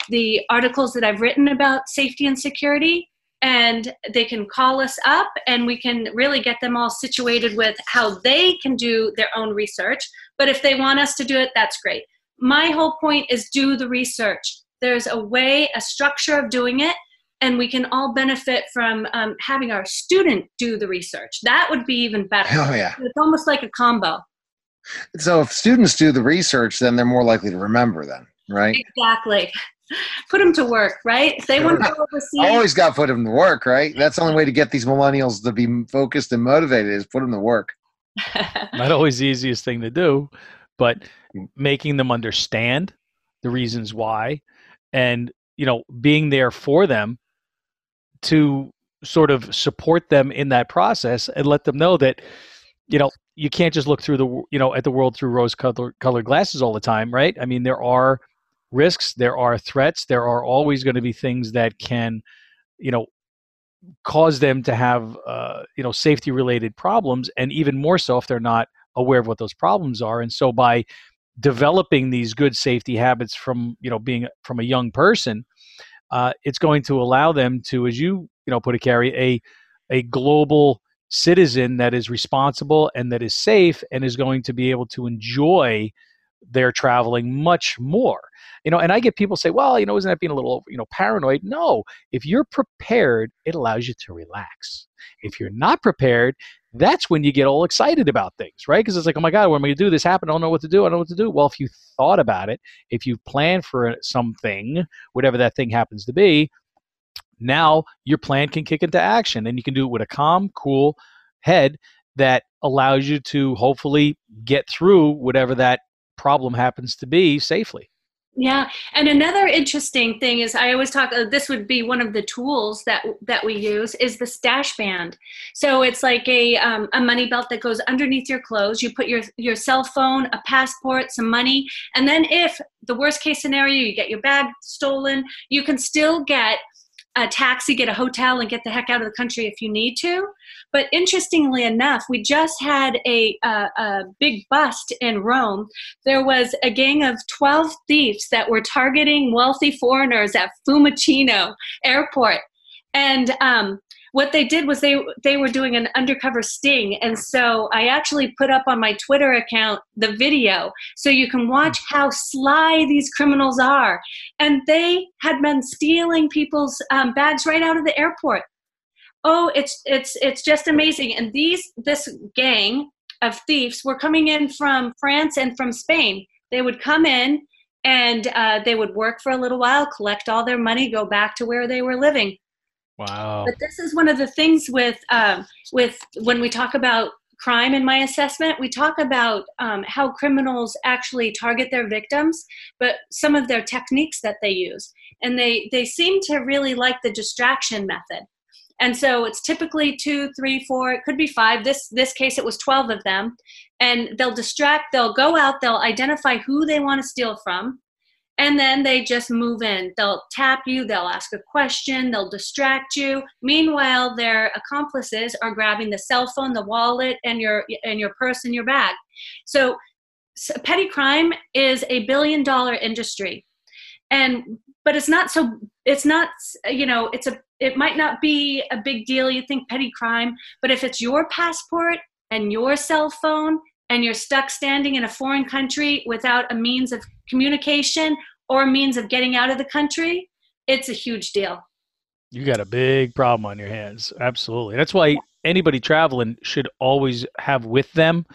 the articles that I've written about safety and security. And they can call us up, and we can really get them all situated with how they can do their own research. But if they want us to do it, that's great. My whole point is do the research. There's a way, a structure of doing it and we can all benefit from um, having our student do the research. That would be even better. Oh, yeah. It's almost like a combo. So if students do the research, then they're more likely to remember then, right? Exactly. Put them to work, right? If they want to go overseas. Always got to put them to work, right? That's the only way to get these millennials to be focused and motivated is put them to work. Not always the easiest thing to do, but making them understand the reasons why and you know being there for them to sort of support them in that process and let them know that you know you can't just look through the you know at the world through rose colored glasses all the time right? I mean there are risks there are threats there are always going to be things that can you know cause them to have uh, you know safety related problems and even more so if they're not aware of what those problems are. And so by developing these good safety habits from you know being from a young person uh, it's going to allow them to as you you know put it Carrie, a a global citizen that is responsible and that is safe and is going to be able to enjoy their traveling much more you know and i get people say well you know isn't that being a little you know paranoid? No if you're prepared it allows you to relax. If you're not prepared that's when you get all excited about things right? Because it's like oh my god what am i going to do? This happened i don't know what to do i don't know what to do. Well if you thought about it if you plan for something whatever that thing happens to be now your plan can kick into action and you can do it with a calm cool head that allows you to hopefully get through whatever that problem happens to be safely yeah, and another interesting thing is I always talk. Uh, this would be one of the tools that that we use is the stash band. So it's like a um, a money belt that goes underneath your clothes. You put your your cell phone, a passport, some money, and then if the worst case scenario, you get your bag stolen, you can still get a taxi, get a hotel, and get the heck out of the country if you need to. But interestingly enough, we just had a, a, big bust in Rome. There was a gang of 12 thieves that were targeting wealthy foreigners at Fiumicino Airport. And um, what they did was they they were doing an undercover sting. And so i actually put up on my twitter account the video so you can watch how sly these criminals are. And they had been stealing people's um, bags right out of the airport. Oh it's it's it's just amazing. And these this gang of thieves were coming in from france and from spain. They would come in and uh, they would work for a little while collect all their money go back to where they were living Wow. But this is one of the things with um, with when we talk about crime in my assessment, we talk about um, how criminals actually target their victims, but some of their techniques that they use, and they they seem to really like the distraction method. And so it's typically two, three, four. It could be five. This this case, it was twelve of them, and they'll distract. They'll go out. They'll identify who they want to steal from and then they just move in. They'll tap you, they'll ask a question, they'll distract you. Meanwhile, their accomplices are grabbing the cell phone, the wallet, and your and your purse and your bag. So, so petty crime is a billion dollar industry. And but it's not so it's not you know, it's a it might not be a big deal you think petty crime, but if it's your passport and your cell phone and you're stuck standing in a foreign country without a means of communication or a means of getting out of the country, it's a huge deal. You got a big problem on your hands. Absolutely. That's why anybody traveling should always have with them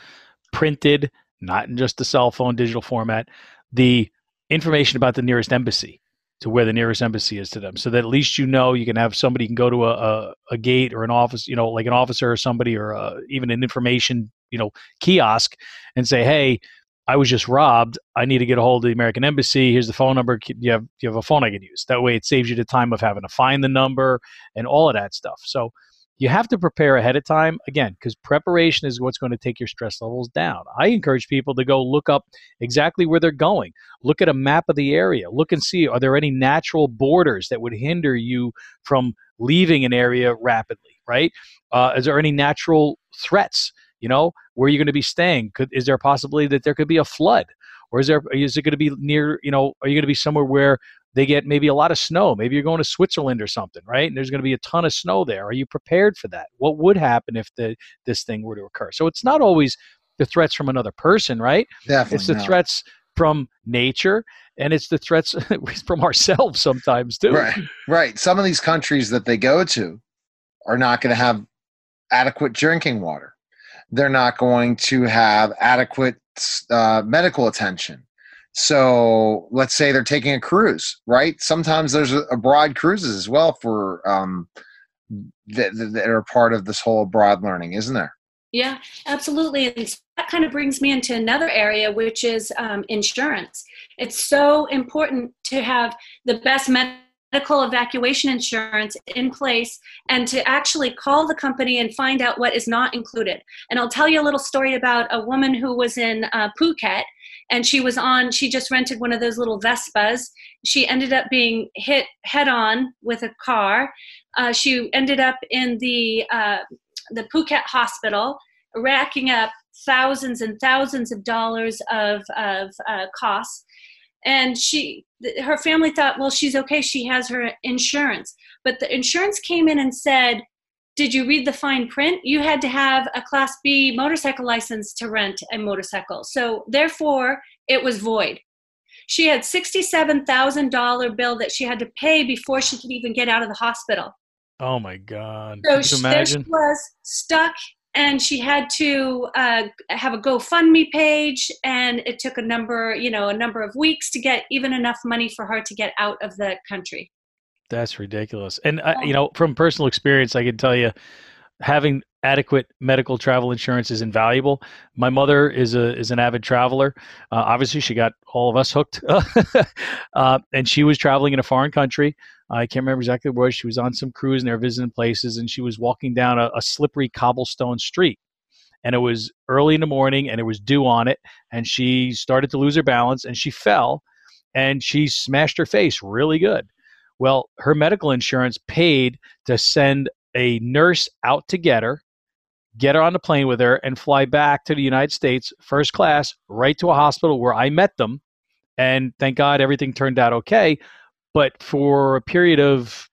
printed, not in just the cell phone digital format, the information about the nearest embassy to where the nearest embassy is to them so that at least you know you can have somebody can go to a, a, a gate or an office you know like an officer or somebody or uh, even an information you know kiosk and say hey i was just robbed. I need to get a hold of the american embassy. Here's the phone number. You have you have a phone i can use. That way it saves you the time of having to find the number and all of that stuff. So you have to prepare ahead of time again because preparation is what's going to take your stress levels down. I encourage people to go look up exactly where they're going. Look at a map of the area. Look and see are there any natural borders that would hinder you from leaving an area rapidly right? Uh, is there any natural threats you know where are you going to be staying could is there a possibility that there could be a flood or is there is it going to be near you know are you going to be somewhere where they get maybe a lot of snow. Maybe you're going to Switzerland or something, right? And there's going to be a ton of snow there. Are you prepared for that? What would happen if the this thing were to occur? So it's not always the threats from another person, right? Definitely. It's the no. threats from nature and it's the threats from ourselves sometimes too. Right. Right. Some of these countries that they go to are not going to have adequate drinking water. They're not going to have adequate uh, medical attention so let's say they're taking a cruise, right? Sometimes there's abroad cruises as well for um, that, that are part of this whole abroad learning, isn't there? Yeah, absolutely. And that kind of brings me into another area, which is um, insurance. It's so important to have the best medical evacuation insurance in place and to actually call the company and find out what is not included. And I'll tell you a little story about a woman who was in uh, Phuket and she was on she just rented one of those little vespas she ended up being hit head on with a car Uh, she ended up in the uh, the Phuket hospital, racking up thousands and thousands of dollars of of uh, costs. And she, her family thought, well, she's okay. She has her insurance, but the insurance came in and said, did you read the fine print? You had to have a Class B motorcycle license to rent a motorcycle. So therefore, it was void. She had $67,000 bill that she had to pay before she could even get out of the hospital. Oh my God. So she, there she was stuck and she had to uh, have a GoFundMe page, and it took a number, you know, a number of weeks to get even enough money for her to get out of the country. That's ridiculous. And uh, you know, from personal experience, I can tell you, having adequate medical travel insurance is invaluable. My mother is a is an avid traveler. Uh, obviously, she got all of us hooked, uh, and she was traveling in a foreign country. I can't remember exactly where she was on some cruise and they were visiting places, and she was walking down a, a slippery cobblestone street. And it was early in the morning, and it was dew on it, and she started to lose her balance, and she fell, and she smashed her face really good. Well, her medical insurance paid to send a nurse out to get her, get her on the plane with her, and fly back to the United States first class right to a hospital where I met them. And thank God everything turned out okay. But for a period of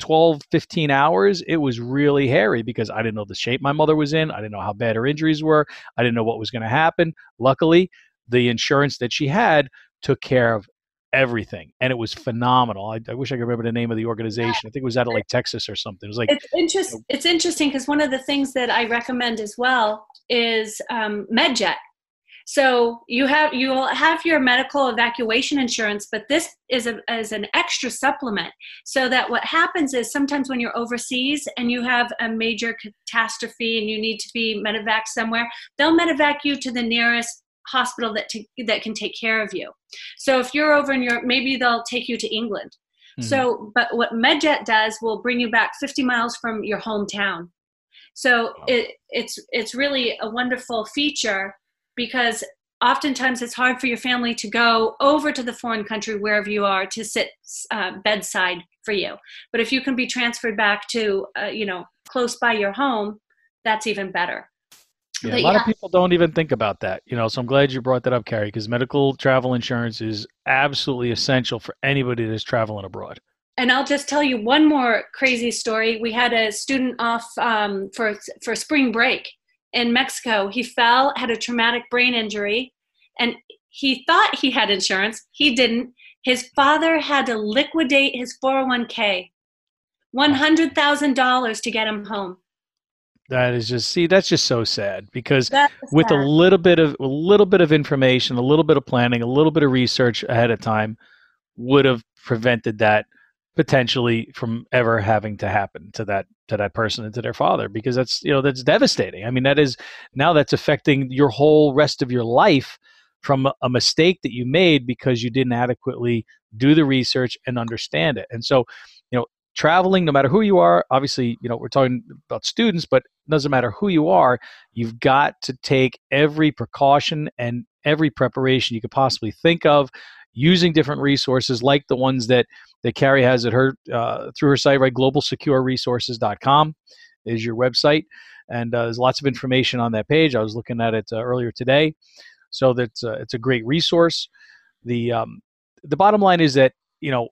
12, 15 hours, it was really hairy because I didn't know the shape my mother was in. I didn't know how bad her injuries were. I didn't know what was going to happen. Luckily, the insurance that she had took care of everything and it was phenomenal I, I, wish i could remember the name of the organization i think it was out of like texas or something it was like it's, interest, it's interesting because one of the things that i recommend as well is um, medjet so you have you will have your medical evacuation insurance but this is a, as an extra supplement so that what happens is sometimes when you're overseas and you have a major catastrophe and you need to be medevac somewhere they'll medevac you to the nearest hospital that to, that can take care of you. So if you're over in Europe, maybe they'll take you to England. Mm-hmm. So, but what MedJet does will bring you back 50 miles from your hometown. So wow. it, it's it's really a wonderful feature because oftentimes it's hard for your family to go over to the foreign country wherever you are to sit uh, bedside for you. But if you can be transferred back to uh, you know close by your home, that's even better. Yeah, a lot yeah. of people don't even think about that, you know. So I'm glad you brought that up, Carrie, because medical travel insurance is absolutely essential for anybody that's traveling abroad. And I'll just tell you one more crazy story. We had a student off um, for for spring break in Mexico. He fell, had a traumatic brain injury, and he thought he had insurance. He didn't. His father had to liquidate his 401k, one hundred thousand dollars to get him home. That is just see that's just so sad because with sad. a little bit of a little bit of information, a little bit of planning, a little bit of research ahead of time would have prevented that potentially from ever having to happen to that to that person and to their father because that's you know that's devastating. I mean that is now that's affecting your whole rest of your life from a mistake that you made because you didn't adequately do the research and understand it. And so, you know, traveling no matter who you are obviously you know we're talking about students but doesn't matter who you are you've got to take every precaution and every preparation you could possibly think of using different resources like the ones that that carrie has at her uh, through her site right? globalsecureresources.com is your website. And uh, there's lots of information on that page. I was looking at it uh, earlier today. So that's uh, it's a great resource. The um, the bottom line is that you know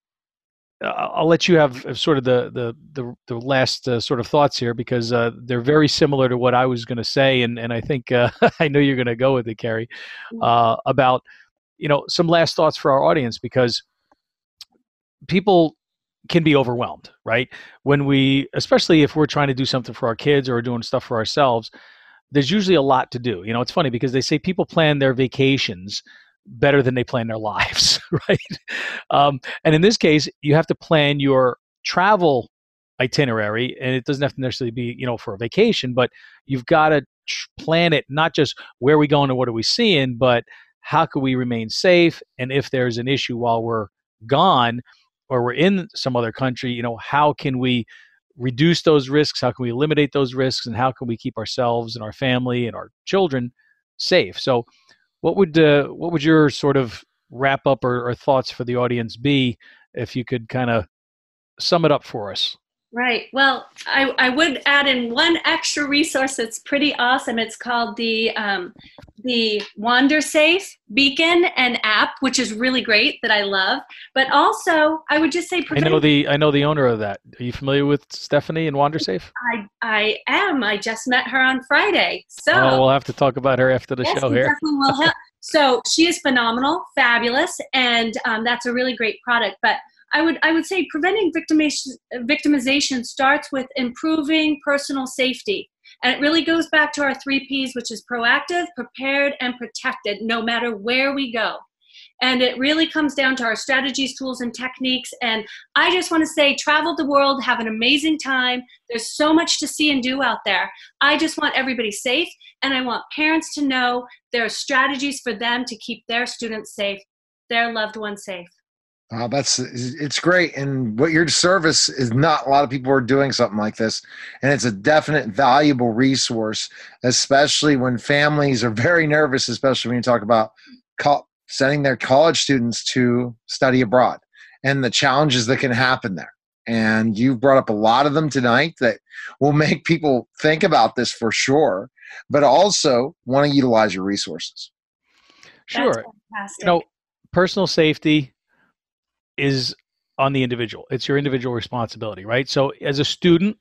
I'll let you have sort of the the the, the last uh, sort of thoughts here because uh, they're very similar to what I was going to say, and and I think uh, I know you're going to go with it, Carrie, mm. uh, about you know some last thoughts for our audience because people can be overwhelmed, right? When we, especially if we're trying to do something for our kids or doing stuff for ourselves, there's usually a lot to do. You know, it's funny because they say people plan their vacations better than they plan their lives, right? Um, and in this case, you have to plan your travel itinerary, and it doesn't have to necessarily be, you know, for a vacation, but you've got to plan it not just where are we going and what are we seeing, but how can we remain safe? And if there's an issue while we're gone or we're in some other country, you know, how can we reduce those risks? How can we eliminate those risks? And how can we keep ourselves and our family and our children safe? So what would uh, what would your sort of wrap up or, or thoughts for the audience be if you could kind of sum it up for us? Right. Well, I, I would add in one extra resource that's pretty awesome. It's called the um, the WanderSafe beacon and app, which is really great that I love. But also, I would just say I know the I know the owner of that. Are you familiar with Stephanie and WanderSafe? I I am. I just met her on Friday. So oh, we'll have to talk about her after the yes, show here. so she is phenomenal, fabulous, and um, that's a really great product. But I would I would say preventing victimization, victimization starts with improving personal safety. And it really goes back to our three P's, which is proactive, prepared, and protected, no matter where we go. And it really comes down to our strategies, tools, and techniques. And I just want to say travel the world, have an amazing time. There's so much to see and do out there. I just want everybody safe, and I want parents to know there are strategies for them to keep their students safe, their loved ones safe. Wow, that's it's great, and what your service is not a lot of people are doing something like this, and it's a definite valuable resource, especially when families are very nervous, especially when you talk about co- sending their college students to study abroad and the challenges that can happen there. And you've brought up a lot of them tonight that will make people think about this for sure, but also want to utilize your resources. Sure, you know, personal safety is on the individual. It's your individual responsibility, right? So as a student,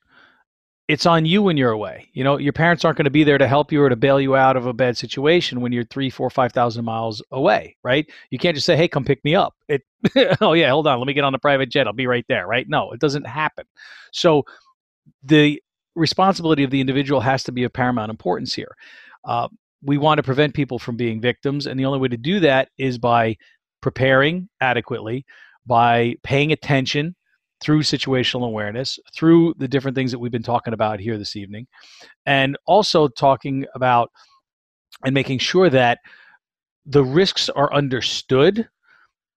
it's on you when you're away. You know, your parents aren't going to be there to help you or to bail you out of a bad situation when you're three, four, five thousand miles away, right? You can't just say, "Hey, come pick me up." It, oh yeah, hold on, let me get on the private jet. I'll be right there, right? No, it doesn't happen. So the responsibility of the individual has to be of paramount importance here. Uh, we want to prevent people from being victims, and the only way to do that is by preparing adequately, by paying attention through situational awareness, through the different things that we've been talking about here this evening, and also talking about and making sure that the risks are understood.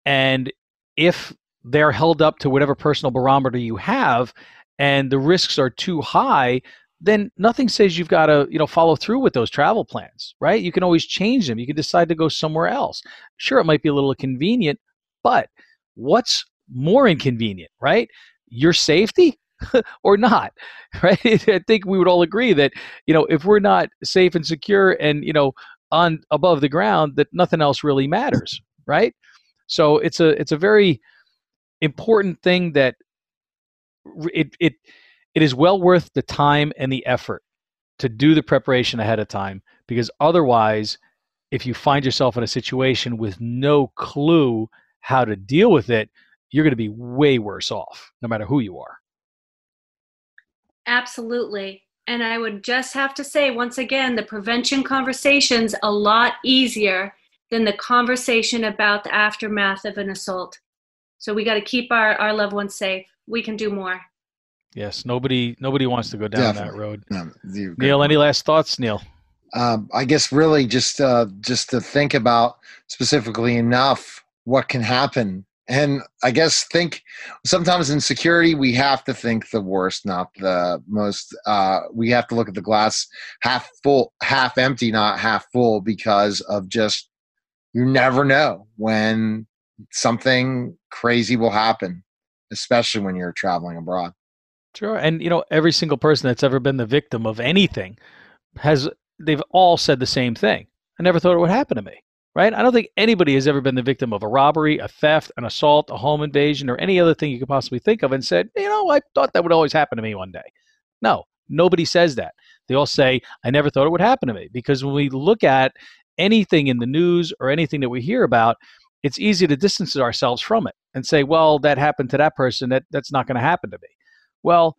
And if they're held up to whatever personal barometer you have, and the risks are too high, then nothing says you've got to you know follow through with those travel plans right you can always change them you can decide to go somewhere else sure it might be a little convenient but what's more inconvenient, right? Your safety or not, right? I think we would all agree that, you know, if we're not safe and secure and, you know, on above the ground, that nothing else really matters, right? So it's a it's a very important thing that it it it is well worth the time and the effort to do the preparation ahead of time because otherwise if you find yourself in a situation with no clue how to deal with it, you're going to be way worse off, no matter who you are. Absolutely. And I would just have to say, once again, the prevention conversation's a lot easier than the conversation about the aftermath of an assault. So we got to keep our, our loved ones safe. We can do more. Yes, nobody nobody wants to go down Definitely. that road. No, Neil, any last thoughts, Neil? Um, I guess really just uh, just to think about specifically enough what can happen. And i guess think sometimes in security we have to think the worst not the most uh, we have to look at the glass half full half empty not half full because of just you never know when something crazy will happen especially when you're traveling abroad. Sure and you know every single person that's ever been the victim of anything has they've all said the same thing. I never thought it would happen to me right? I don't think anybody has ever been the victim of a robbery, a theft, an assault, a home invasion, or any other thing you could possibly think of and said, you know, I thought that would always happen to me one day. No, nobody says that. They all say, I never thought it would happen to me. Because when we look at anything in the news or anything that we hear about, it's easy to distance ourselves from it and say, well, that happened to that person. That, that's not going to happen to me. Well,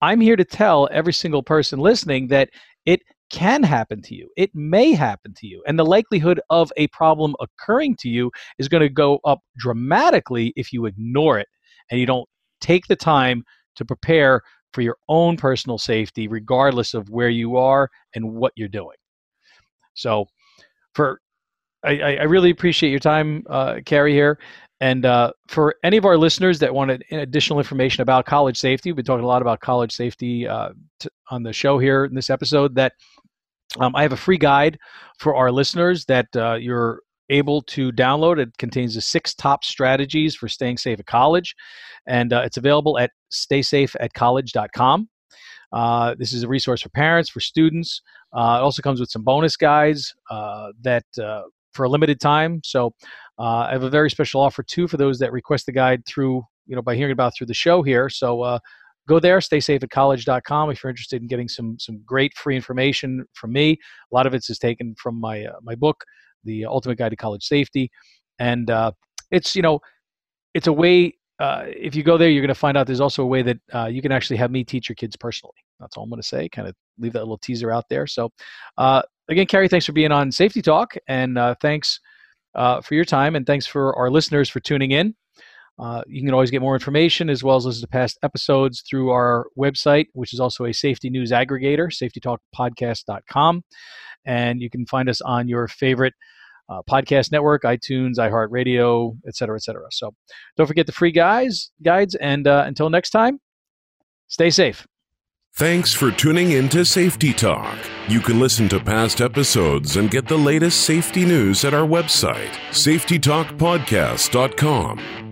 I'm here to tell every single person listening that it can happen to you. It may happen to you. And the likelihood of a problem occurring to you is going to go up dramatically if you ignore it and you don't take the time to prepare for your own personal safety, regardless of where you are and what you're doing. So, for I, I really appreciate your time, uh, Carrie, here. And uh, for any of our listeners that wanted additional information about college safety, we've been talking a lot about college safety uh, t- on the show here in this episode. That um, I have a free guide for our listeners that uh, you're able to download. It contains the six top strategies for staying safe at college, and uh, it's available at staysafeatcollege.com. Uh, this is a resource for parents, for students. Uh, it also comes with some bonus guides uh, that uh, for a limited time. So uh, I have a very special offer too for those that request the guide through, you know, by hearing about through the show here. So uh, go there, staysafeatcollege.com if you're interested in getting some some great free information from me. A lot of it is taken from my my book, The Ultimate Guide to College Safety, and it's you know, it's a way uh, if you go there, you're going to find out there's also a way that uh, you can actually have me teach your kids personally. That's all I'm going to say. Kind of leave that little teaser out there. So, uh, again, Carrie, thanks for being on Safety Talk, and uh, thanks uh, for your time, and thanks for our listeners for tuning in. you can always get more information as well as listen to past episodes through our website, which is also a safety news aggregator, safetytalkpodcast.com. And you can find us on your favorite uh, podcast network, iTunes, iHeartRadio, et cetera, et cetera. So don't forget the free guys, guides, and uh, until next time, stay safe. Thanks for tuning in to Safety Talk. You can listen to past episodes and get the latest safety news at our website, safetytalkpodcast.com.